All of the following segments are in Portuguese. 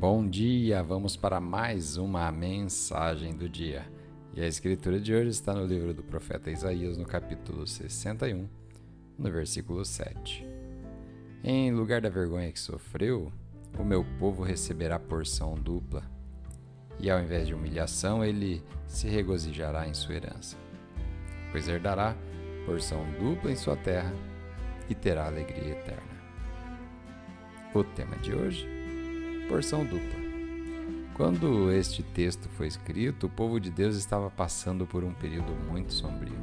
Bom dia, vamos para mais uma mensagem do dia. E a escritura de hoje está no livro do profeta Isaías, no capítulo 61, no versículo 7. Em lugar da vergonha que sofreu, o meu povo receberá porção dupla, e ao invés de humilhação, ele se regozijará em sua herança, pois herdará porção dupla em sua terra e terá alegria eterna. O tema de hoje: porção dupla. Quando este texto foi escrito, o povo de Deus estava passando por um período muito sombrio.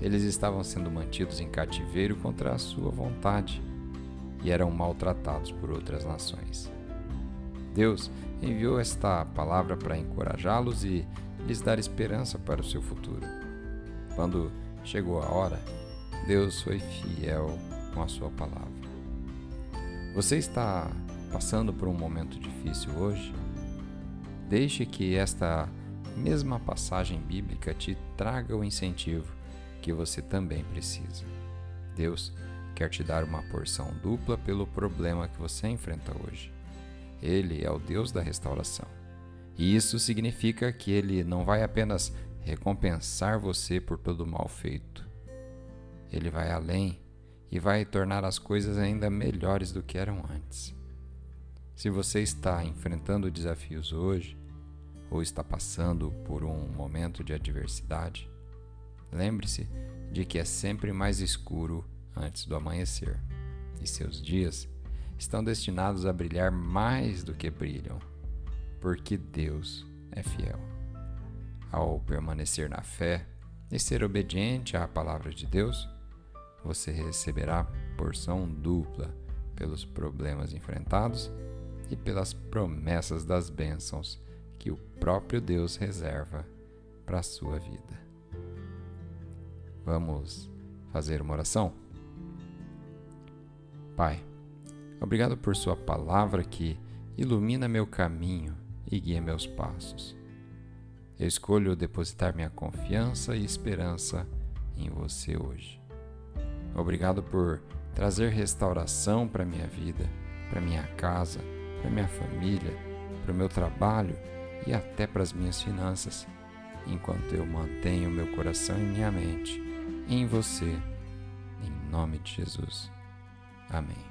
Eles estavam sendo mantidos em cativeiro contra a sua vontade e eram maltratados por outras nações. Deus enviou esta palavra para encorajá-los e lhes dar esperança para o seu futuro. Quando chegou a hora, Deus foi fiel com a sua palavra. Você está passando por um momento difícil hoje? Deixe que esta mesma passagem bíblica te traga o incentivo que você também precisa. Deus quer te dar uma porção dupla pelo problema que você enfrenta hoje. Ele é o Deus da restauração. E isso significa que ele não vai apenas recompensar você por todo o mal feito. Ele vai além e vai tornar as coisas ainda melhores do que eram antes. Se você está enfrentando desafios hoje, ou está passando por um momento de adversidade, lembre-se de que é sempre mais escuro antes do amanhecer, e seus dias estão destinados a brilhar mais do que brilham, porque Deus é fiel. Ao permanecer na fé e ser obediente à palavra de Deus, você receberá porção dupla pelos problemas enfrentados e pelas promessas das bênçãos que o próprio Deus reserva para a sua vida. Vamos fazer uma oração? Pai, obrigado por Sua palavra que ilumina meu caminho e guia meus passos. Eu escolho depositar minha confiança e esperança em você hoje. Obrigado por trazer restauração para minha vida, para minha casa, para minha família, para o meu trabalho e até para as minhas finanças, enquanto eu mantenho meu coração e minha mente em você, em nome de Jesus. Amém.